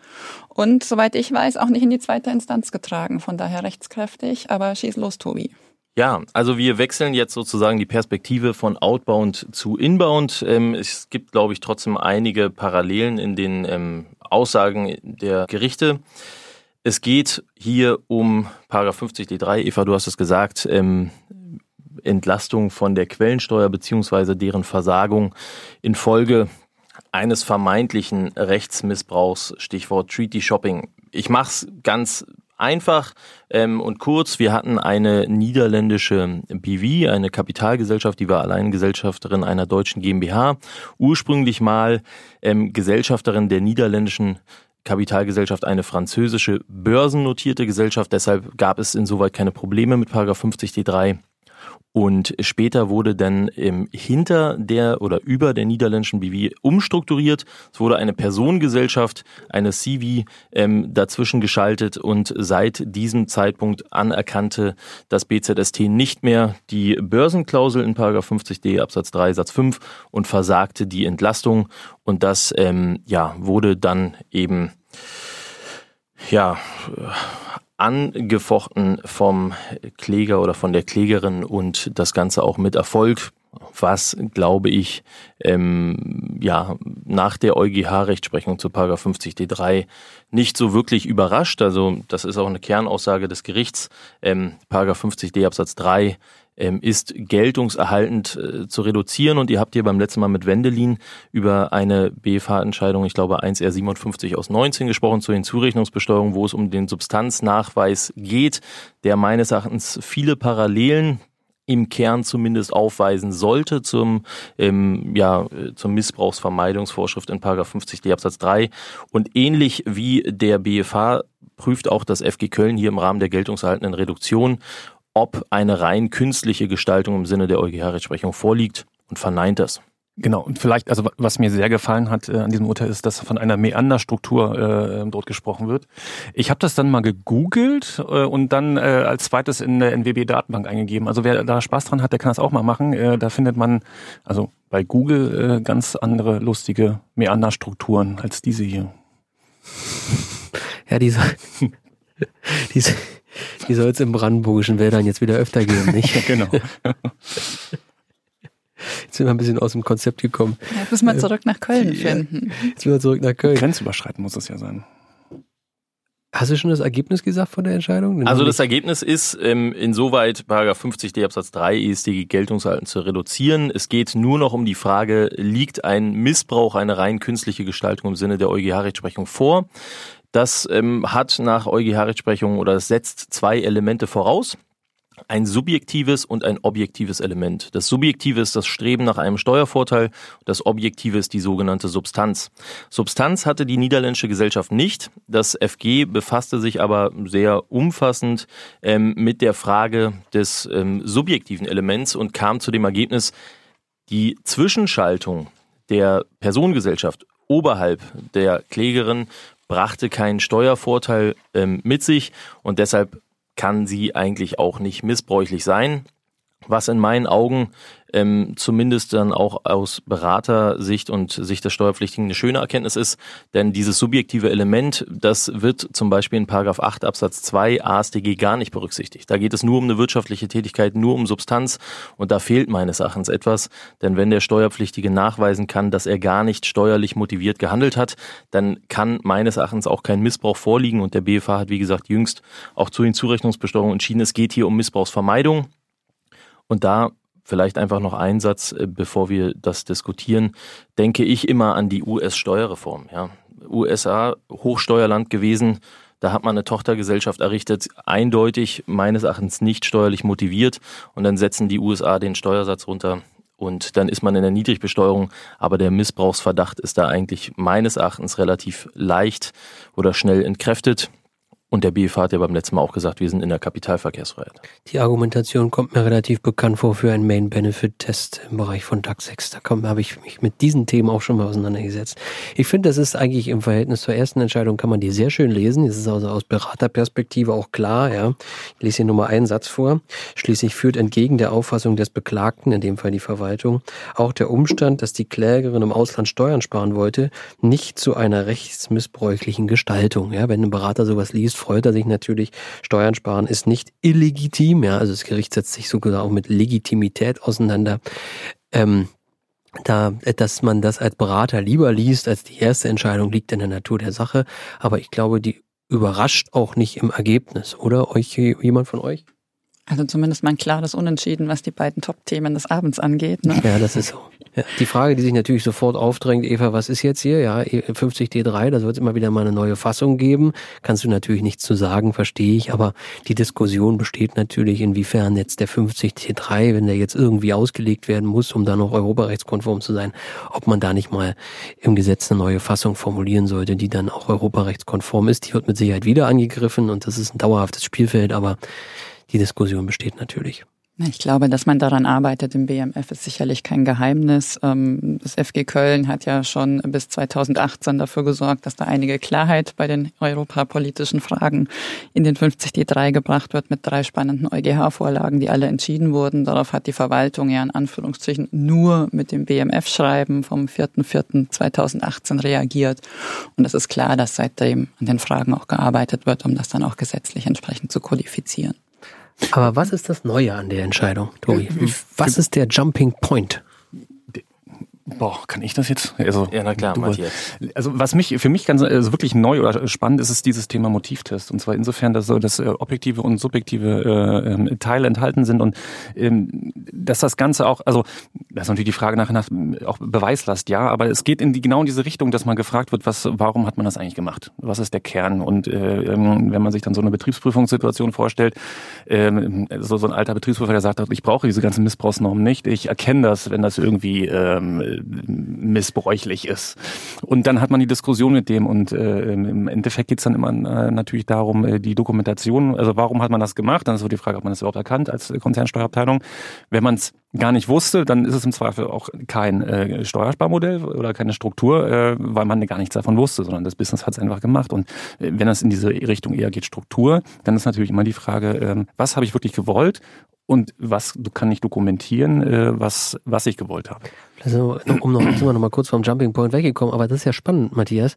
und soweit ich weiß auch nicht in die zweite Instanz getragen. Von daher rechtskräftig. Aber schieß los, Tobi. Ja, also wir wechseln jetzt sozusagen die Perspektive von Outbound zu Inbound. Ähm, es gibt, glaube ich, trotzdem einige Parallelen in den ähm, Aussagen der Gerichte. Es geht hier um Paragraph 50 D3. Eva, du hast es gesagt, ähm, Entlastung von der Quellensteuer beziehungsweise deren Versagung infolge eines vermeintlichen Rechtsmissbrauchs, Stichwort Treaty Shopping. Ich mache es ganz einfach ähm, und kurz. Wir hatten eine niederländische BV, eine Kapitalgesellschaft, die war Alleingesellschafterin einer deutschen GmbH, ursprünglich mal ähm, Gesellschafterin der niederländischen Kapitalgesellschaft eine französische börsennotierte Gesellschaft. Deshalb gab es insoweit keine Probleme mit Paragraph 50 D3. Und später wurde dann ähm, hinter der oder über der niederländischen BW umstrukturiert. Es wurde eine Personengesellschaft, eine CV ähm, dazwischen geschaltet und seit diesem Zeitpunkt anerkannte das BZST nicht mehr die Börsenklausel in 50d Absatz 3 Satz 5 und versagte die Entlastung. Und das ähm, ja, wurde dann eben ja angefochten vom Kläger oder von der Klägerin und das Ganze auch mit Erfolg, was, glaube ich, ähm, ja, nach der EuGH-Rechtsprechung zu 50 D3 nicht so wirklich überrascht. Also das ist auch eine Kernaussage des Gerichts. Ähm, 50 D Absatz 3 ähm, ist geltungserhaltend äh, zu reduzieren. Und ihr habt hier beim letzten Mal mit Wendelin über eine BFH-Entscheidung, ich glaube 1R57 aus 19 gesprochen zur Hinzurechnungsbesteuerung, wo es um den Substanznachweis geht, der meines Erachtens viele Parallelen im Kern zumindest aufweisen sollte zum, ähm, ja, zum Missbrauchsvermeidungsvorschrift in 50d Absatz 3. Und ähnlich wie der BFH prüft auch das FG Köln hier im Rahmen der geltungserhaltenden Reduktion, ob eine rein künstliche Gestaltung im Sinne der EuGH-Rechtsprechung vorliegt und verneint das. Genau, und vielleicht, also was mir sehr gefallen hat äh, an diesem Urteil ist, dass von einer Meanderstruktur äh, dort gesprochen wird. Ich habe das dann mal gegoogelt äh, und dann äh, als zweites in der NWB-Datenbank eingegeben. Also wer da Spaß dran hat, der kann das auch mal machen. Äh, da findet man also bei Google äh, ganz andere lustige Meanderstrukturen als diese hier. Ja, diese, diese die soll es im brandenburgischen Wäldern jetzt wieder öfter geben, nicht? genau. Jetzt sind wir ein bisschen aus dem Konzept gekommen. Ja, jetzt müssen wir zurück nach Köln finden. Jetzt müssen wir zurück nach Köln. Grenzüberschreitend muss es ja sein. Hast du schon das Ergebnis gesagt von der Entscheidung? also das Ergebnis ist ähm, insoweit Paragraph 50d Absatz 3 EStG Geltungshalten zu reduzieren. Es geht nur noch um die Frage, liegt ein Missbrauch, eine rein künstliche Gestaltung im Sinne der EuGH-Rechtsprechung vor? Das ähm, hat nach EuGH-Rechtsprechung oder das setzt zwei Elemente voraus. Ein subjektives und ein objektives Element. Das subjektive ist das Streben nach einem Steuervorteil, das objektive ist die sogenannte Substanz. Substanz hatte die niederländische Gesellschaft nicht. Das FG befasste sich aber sehr umfassend ähm, mit der Frage des ähm, subjektiven Elements und kam zu dem Ergebnis, die Zwischenschaltung der Personengesellschaft oberhalb der Klägerin brachte keinen Steuervorteil ähm, mit sich und deshalb kann sie eigentlich auch nicht missbräuchlich sein. Was in meinen Augen ähm, zumindest dann auch aus Beratersicht und Sicht des Steuerpflichtigen eine schöne Erkenntnis ist, denn dieses subjektive Element, das wird zum Beispiel in Paragraph 8 Absatz 2 AStG gar nicht berücksichtigt. Da geht es nur um eine wirtschaftliche Tätigkeit, nur um Substanz. Und da fehlt meines Erachtens etwas, denn wenn der Steuerpflichtige nachweisen kann, dass er gar nicht steuerlich motiviert gehandelt hat, dann kann meines Erachtens auch kein Missbrauch vorliegen. Und der BFH hat wie gesagt jüngst auch zu den Zurechnungsbesteuerungen entschieden, es geht hier um Missbrauchsvermeidung und da vielleicht einfach noch ein Satz, äh, bevor wir das diskutieren, denke ich immer an die US-Steuerreform. Ja. USA, Hochsteuerland gewesen, da hat man eine Tochtergesellschaft errichtet, eindeutig meines Erachtens nicht steuerlich motiviert und dann setzen die USA den Steuersatz runter und dann ist man in der Niedrigbesteuerung, aber der Missbrauchsverdacht ist da eigentlich meines Erachtens relativ leicht oder schnell entkräftet. Und der BFH hat ja beim letzten Mal auch gesagt, wir sind in der Kapitalverkehrsfreiheit. Die Argumentation kommt mir relativ bekannt vor für einen Main-Benefit-Test im Bereich von DAX 6. Da habe ich mich mit diesen Themen auch schon mal auseinandergesetzt. Ich finde, das ist eigentlich im Verhältnis zur ersten Entscheidung, kann man die sehr schön lesen. Das ist also aus Beraterperspektive auch klar. Ja. Ich lese hier nur mal einen Satz vor. Schließlich führt entgegen der Auffassung des Beklagten, in dem Fall die Verwaltung, auch der Umstand, dass die Klägerin im Ausland Steuern sparen wollte, nicht zu einer rechtsmissbräuchlichen Gestaltung. Ja, wenn ein Berater sowas liest, freut er sich natürlich. Steuern sparen ist nicht illegitim, ja, also das Gericht setzt sich sogar auch mit Legitimität auseinander. Ähm, da, dass man das als Berater lieber liest als die erste Entscheidung, liegt in der Natur der Sache. Aber ich glaube, die überrascht auch nicht im Ergebnis, oder? Euch jemand von euch? Also zumindest mal ein klares Unentschieden, was die beiden Top-Themen des Abends angeht. Ne? Ja, das ist so. Ja, die Frage, die sich natürlich sofort aufdrängt, Eva, was ist jetzt hier? Ja, 50D3, da wird es immer wieder mal eine neue Fassung geben. Kannst du natürlich nichts zu sagen, verstehe ich, aber die Diskussion besteht natürlich, inwiefern jetzt der 50D3, wenn der jetzt irgendwie ausgelegt werden muss, um da noch europarechtskonform zu sein, ob man da nicht mal im Gesetz eine neue Fassung formulieren sollte, die dann auch europarechtskonform ist. Die wird mit Sicherheit wieder angegriffen und das ist ein dauerhaftes Spielfeld, aber die Diskussion besteht natürlich. Ich glaube, dass man daran arbeitet im BMF ist sicherlich kein Geheimnis. Ähm, das FG Köln hat ja schon bis 2018 dafür gesorgt, dass da einige Klarheit bei den europapolitischen Fragen in den 50D3 gebracht wird mit drei spannenden EuGH-Vorlagen, die alle entschieden wurden. Darauf hat die Verwaltung ja in Anführungszeichen nur mit dem BMF-Schreiben vom 4.4.2018 reagiert. Und es ist klar, dass seitdem an den Fragen auch gearbeitet wird, um das dann auch gesetzlich entsprechend zu kodifizieren. Aber was ist das Neue an der Entscheidung, Tobi? Was ist der Jumping Point? Boah, kann ich das jetzt? Also, ja, na klar, Matthias. Also was mich für mich ganz also wirklich neu oder spannend ist, ist dieses Thema Motivtest. Und zwar insofern, dass so dass äh, objektive und subjektive äh, ähm, Teile enthalten sind und ähm, dass das Ganze auch, also das ist natürlich die Frage nach, nach auch Beweislast, ja, aber es geht in die genau in diese Richtung, dass man gefragt wird, was, warum hat man das eigentlich gemacht? Was ist der Kern? Und äh, ähm, wenn man sich dann so eine Betriebsprüfungssituation vorstellt, äh, so, so ein alter Betriebsprüfer, der sagt, ich brauche diese ganzen Missbrauchsnormen nicht, ich erkenne das, wenn das irgendwie ähm, missbräuchlich ist. Und dann hat man die Diskussion mit dem und äh, im Endeffekt geht es dann immer äh, natürlich darum, äh, die Dokumentation, also warum hat man das gemacht? Dann ist so die Frage, ob man das überhaupt erkannt als Konzernsteuerabteilung. Wenn man es gar nicht wusste, dann ist es im Zweifel auch kein äh, Steuersparmodell oder keine Struktur, äh, weil man gar nichts davon wusste, sondern das Business hat es einfach gemacht. Und äh, wenn das in diese Richtung eher geht, Struktur, dann ist natürlich immer die Frage, äh, was habe ich wirklich gewollt und was kann ich dokumentieren, äh, was, was ich gewollt habe. Also, um noch, sind wir noch mal kurz vom Jumping Point weggekommen, aber das ist ja spannend, Matthias,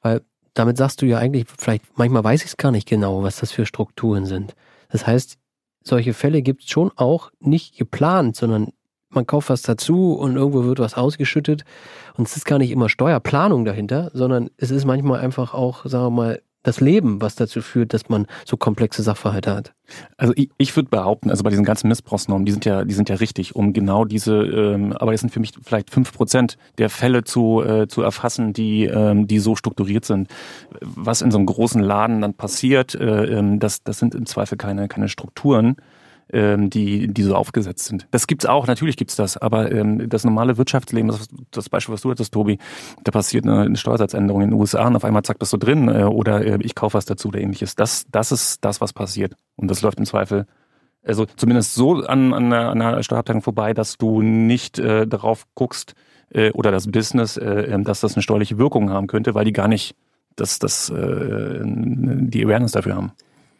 weil damit sagst du ja eigentlich, vielleicht, manchmal weiß ich es gar nicht genau, was das für Strukturen sind. Das heißt, solche Fälle gibt es schon auch nicht geplant, sondern man kauft was dazu und irgendwo wird was ausgeschüttet. Und es ist gar nicht immer Steuerplanung dahinter, sondern es ist manchmal einfach auch, sagen wir mal, das Leben, was dazu führt, dass man so komplexe Sachverhalte hat. Also ich, ich würde behaupten, also bei diesen ganzen Missbrauchsnormen, die sind ja, die sind ja richtig, um genau diese, ähm, aber es sind für mich vielleicht fünf Prozent der Fälle zu, äh, zu erfassen, die, ähm, die so strukturiert sind. Was in so einem großen Laden dann passiert, äh, ähm, das, das sind im Zweifel keine, keine Strukturen, ähm, die, die so aufgesetzt sind. Das gibt's auch, natürlich gibt's das, aber ähm, das normale Wirtschaftsleben, das, das Beispiel, was du hattest, Tobi, da passiert eine, eine Steuersatzänderung in den USA und auf einmal zack, bist du drin äh, oder äh, ich kaufe was dazu oder ähnliches. Das, das ist das, was passiert. Und das läuft im Zweifel also zumindest so an, an, einer, an einer Steuerabteilung vorbei, dass du nicht äh, darauf guckst äh, oder das Business, äh, ähm, dass das eine steuerliche Wirkung haben könnte, weil die gar nicht das, das, äh, die Awareness dafür haben.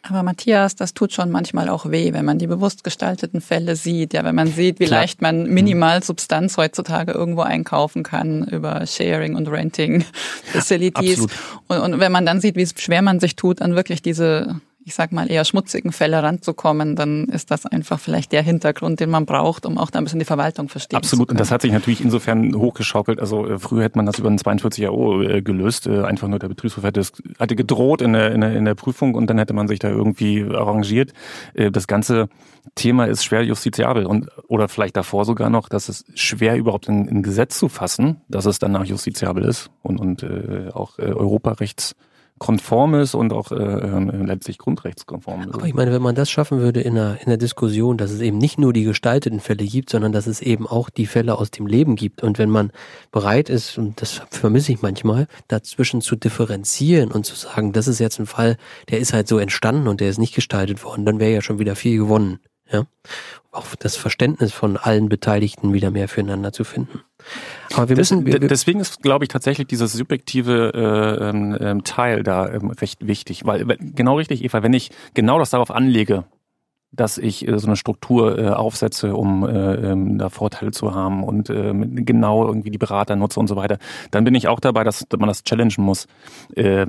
Aber Matthias, das tut schon manchmal auch weh, wenn man die bewusst gestalteten Fälle sieht. Ja, wenn man sieht, wie Klar. leicht man minimal Substanz heutzutage irgendwo einkaufen kann über Sharing und Renting Facilities. Und, und wenn man dann sieht, wie schwer man sich tut, an wirklich diese ich sag mal, eher schmutzigen Fälle ranzukommen, dann ist das einfach vielleicht der Hintergrund, den man braucht, um auch da ein bisschen die Verwaltung verstehen Absolut. Und das hat sich natürlich insofern hochgeschaukelt. Also äh, früher hätte man das über einen 42 Euro äh, gelöst. Äh, einfach nur der Betriebshof hätte, es, hatte gedroht in der, in, der, in der Prüfung und dann hätte man sich da irgendwie arrangiert. Das ganze Thema ist schwer justiziabel und oder vielleicht davor sogar noch, dass es schwer überhaupt in, in Gesetz zu fassen, dass es danach justiziabel ist und, und äh, auch äh, Europarechts konform ist und auch äh, äh, letztlich grundrechtskonform ist. Aber ich meine, wenn man das schaffen würde in der, in der Diskussion, dass es eben nicht nur die gestalteten Fälle gibt, sondern dass es eben auch die Fälle aus dem Leben gibt. Und wenn man bereit ist, und das vermisse ich manchmal, dazwischen zu differenzieren und zu sagen, das ist jetzt ein Fall, der ist halt so entstanden und der ist nicht gestaltet worden, dann wäre ja schon wieder viel gewonnen. Ja, auch das Verständnis von allen Beteiligten wieder mehr füreinander zu finden. Aber wir müssen. Wir, deswegen ist, glaube ich, tatsächlich dieses subjektive äh, ähm, ähm, Teil da ähm, recht wichtig, weil genau richtig, Eva, wenn ich genau das darauf anlege, dass ich äh, so eine Struktur äh, aufsetze, um äh, ähm, da Vorteile zu haben und äh, genau irgendwie die Berater nutze und so weiter, dann bin ich auch dabei, dass, man das challengen muss. Äh,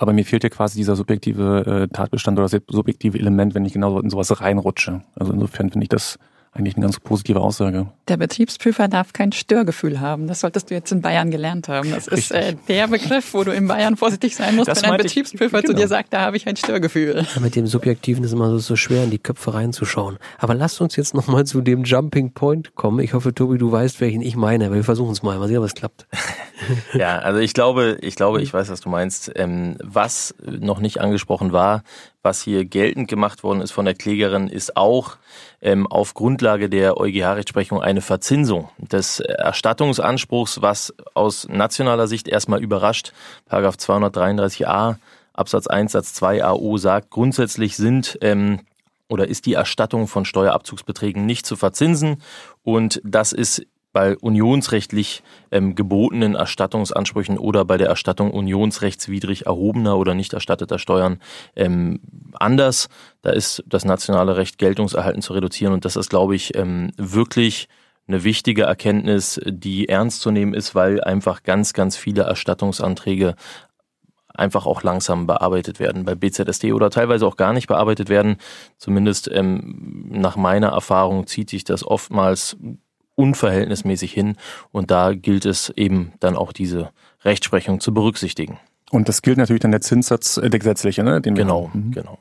aber mir fehlt ja quasi dieser subjektive äh, Tatbestand oder das subjektive Element, wenn ich genau in sowas reinrutsche. Also insofern finde ich das eigentlich eine ganz positive Aussage. Der Betriebsprüfer darf kein Störgefühl haben. Das solltest du jetzt in Bayern gelernt haben. Das ist äh, der Begriff, wo du in Bayern vorsichtig sein musst, das wenn ein Betriebsprüfer ich, genau. zu dir sagt, da habe ich ein Störgefühl. Ja, mit dem Subjektiven ist immer so schwer, in die Köpfe reinzuschauen. Aber lasst uns jetzt nochmal zu dem Jumping Point kommen. Ich hoffe, Tobi, du weißt, welchen ich meine, aber wir versuchen es mal. Mal sehen, ob es klappt. ja, also ich glaube, ich glaube, ich weiß, was du meinst. Ähm, was noch nicht angesprochen war, was hier geltend gemacht worden ist von der Klägerin, ist auch ähm, auf Grundlage der EuGH-Rechtsprechung eine Verzinsung des Erstattungsanspruchs, was aus nationaler Sicht erstmal überrascht. Paragraph 233a Absatz 1 Satz 2 AO sagt, grundsätzlich sind ähm, oder ist die Erstattung von Steuerabzugsbeträgen nicht zu verzinsen und das ist bei unionsrechtlich ähm, gebotenen Erstattungsansprüchen oder bei der Erstattung unionsrechtswidrig erhobener oder nicht erstatteter Steuern ähm, anders. Da ist das nationale Recht Geltungserhalten zu reduzieren und das ist, glaube ich, ähm, wirklich eine wichtige Erkenntnis, die ernst zu nehmen ist, weil einfach ganz, ganz viele Erstattungsanträge einfach auch langsam bearbeitet werden bei BZSD oder teilweise auch gar nicht bearbeitet werden. Zumindest ähm, nach meiner Erfahrung zieht sich das oftmals unverhältnismäßig hin. Und da gilt es eben dann auch diese Rechtsprechung zu berücksichtigen. Und das gilt natürlich dann der Zinssatz, äh, der gesetzliche, ne? Den genau, mhm. genau.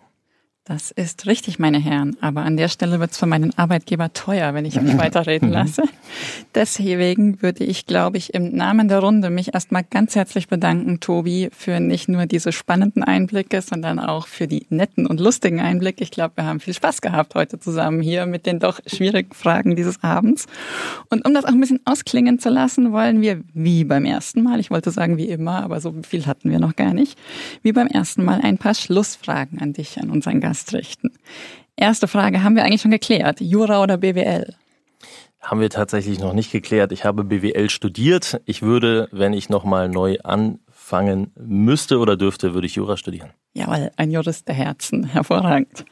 Das ist richtig, meine Herren. Aber an der Stelle wird es für meinen Arbeitgeber teuer, wenn ich mich weiterreden lasse. Deswegen würde ich, glaube ich, im Namen der Runde mich erstmal ganz herzlich bedanken, Tobi, für nicht nur diese spannenden Einblicke, sondern auch für die netten und lustigen Einblicke. Ich glaube, wir haben viel Spaß gehabt heute zusammen hier mit den doch schwierigen Fragen dieses Abends. Und um das auch ein bisschen ausklingen zu lassen, wollen wir wie beim ersten Mal, ich wollte sagen wie immer, aber so viel hatten wir noch gar nicht, wie beim ersten Mal ein paar Schlussfragen an dich, an unseren Gast Gerichtrechten. Erste Frage, haben wir eigentlich schon geklärt? Jura oder BWL? Haben wir tatsächlich noch nicht geklärt. Ich habe BWL studiert. Ich würde, wenn ich nochmal neu anfangen müsste oder dürfte, würde ich Jura studieren. Jawohl, ein Jurist der Herzen. Hervorragend.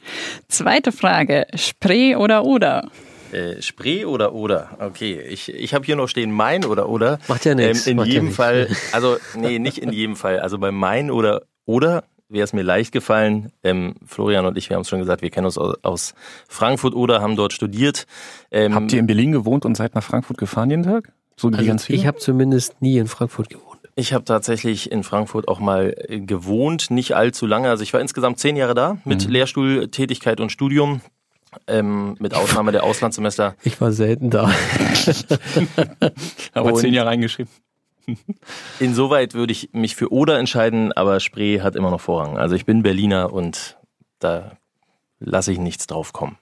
Zweite Frage, Spree oder Oder? Äh, Spree oder oder? Okay, ich, ich habe hier noch stehen Main oder oder. Macht ja nichts. Ähm, in jedem ja Fall, also nee, nicht in jedem Fall. Also bei Main oder oder wäre es mir leicht gefallen. Ähm, Florian und ich, wir haben es schon gesagt, wir kennen uns aus Frankfurt oder haben dort studiert. Ähm, Habt ihr in Berlin gewohnt und seid nach Frankfurt gefahren jeden Tag? So also ganz viele? Ich habe zumindest nie in Frankfurt gewohnt. Ich habe tatsächlich in Frankfurt auch mal äh, gewohnt, nicht allzu lange. Also ich war insgesamt zehn Jahre da mit mhm. Lehrstuhltätigkeit und Studium. Ähm, mit Ausnahme der Auslandssemester. Ich war selten da. Aber zehn Jahre reingeschrieben. Insoweit würde ich mich für Oder entscheiden, aber Spree hat immer noch Vorrang. Also ich bin Berliner und da lasse ich nichts drauf kommen.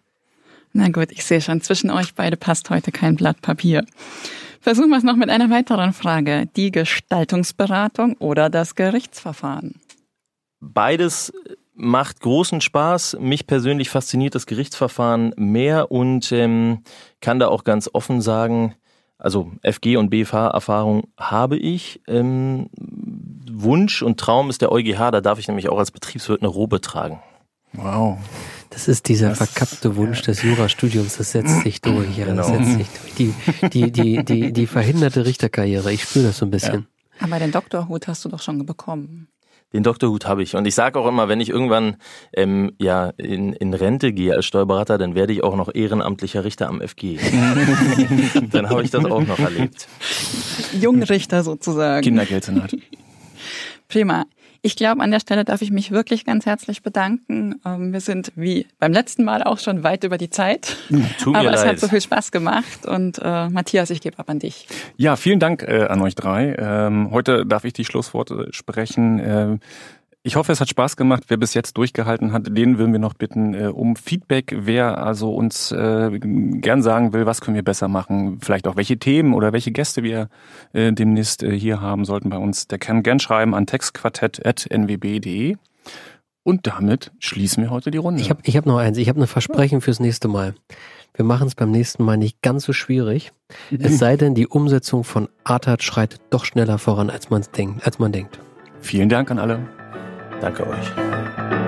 Na gut, ich sehe schon, zwischen euch beide passt heute kein Blatt Papier. Versuchen wir es noch mit einer weiteren Frage. Die Gestaltungsberatung oder das Gerichtsverfahren? Beides macht großen Spaß. Mich persönlich fasziniert das Gerichtsverfahren mehr und ähm, kann da auch ganz offen sagen, also FG und BFH-Erfahrung habe ich. Ähm, Wunsch und Traum ist der EuGH, da darf ich nämlich auch als Betriebswirt eine Robe tragen. Wow. Das ist dieser das, verkappte Wunsch ja. des Jurastudiums, das setzt sich durch, ja, genau. das setzt sich durch. Die, die, die, die, die verhinderte Richterkarriere, ich spüre das so ein bisschen. Ja. Aber den Doktorhut hast du doch schon bekommen. Den Doktorhut habe ich. Und ich sage auch immer, wenn ich irgendwann ähm, ja in, in Rente gehe als Steuerberater, dann werde ich auch noch ehrenamtlicher Richter am FG. dann habe ich das auch noch erlebt. Jungrichter sozusagen. Kindergeldsenat. Prima. Ich glaube, an der Stelle darf ich mich wirklich ganz herzlich bedanken. Ähm, wir sind wie beim letzten Mal auch schon weit über die Zeit. Tut mir Aber leid. es hat so viel Spaß gemacht. Und äh, Matthias, ich gebe ab an dich. Ja, vielen Dank äh, an euch drei. Ähm, heute darf ich die Schlussworte sprechen. Äh, ich hoffe, es hat Spaß gemacht. Wer bis jetzt durchgehalten hat, den würden wir noch bitten äh, um Feedback. Wer also uns äh, gern sagen will, was können wir besser machen, vielleicht auch welche Themen oder welche Gäste wir äh, demnächst äh, hier haben sollten bei uns, der kann gern schreiben an textquartett.nwb.de. Und damit schließen wir heute die Runde. Ich habe ich hab noch eins. Ich habe ein Versprechen fürs nächste Mal. Wir machen es beim nächsten Mal nicht ganz so schwierig. Es sei denn, die Umsetzung von ATAT schreitet doch schneller voran, als, man's denkt, als man denkt. Vielen Dank an alle. Danke euch.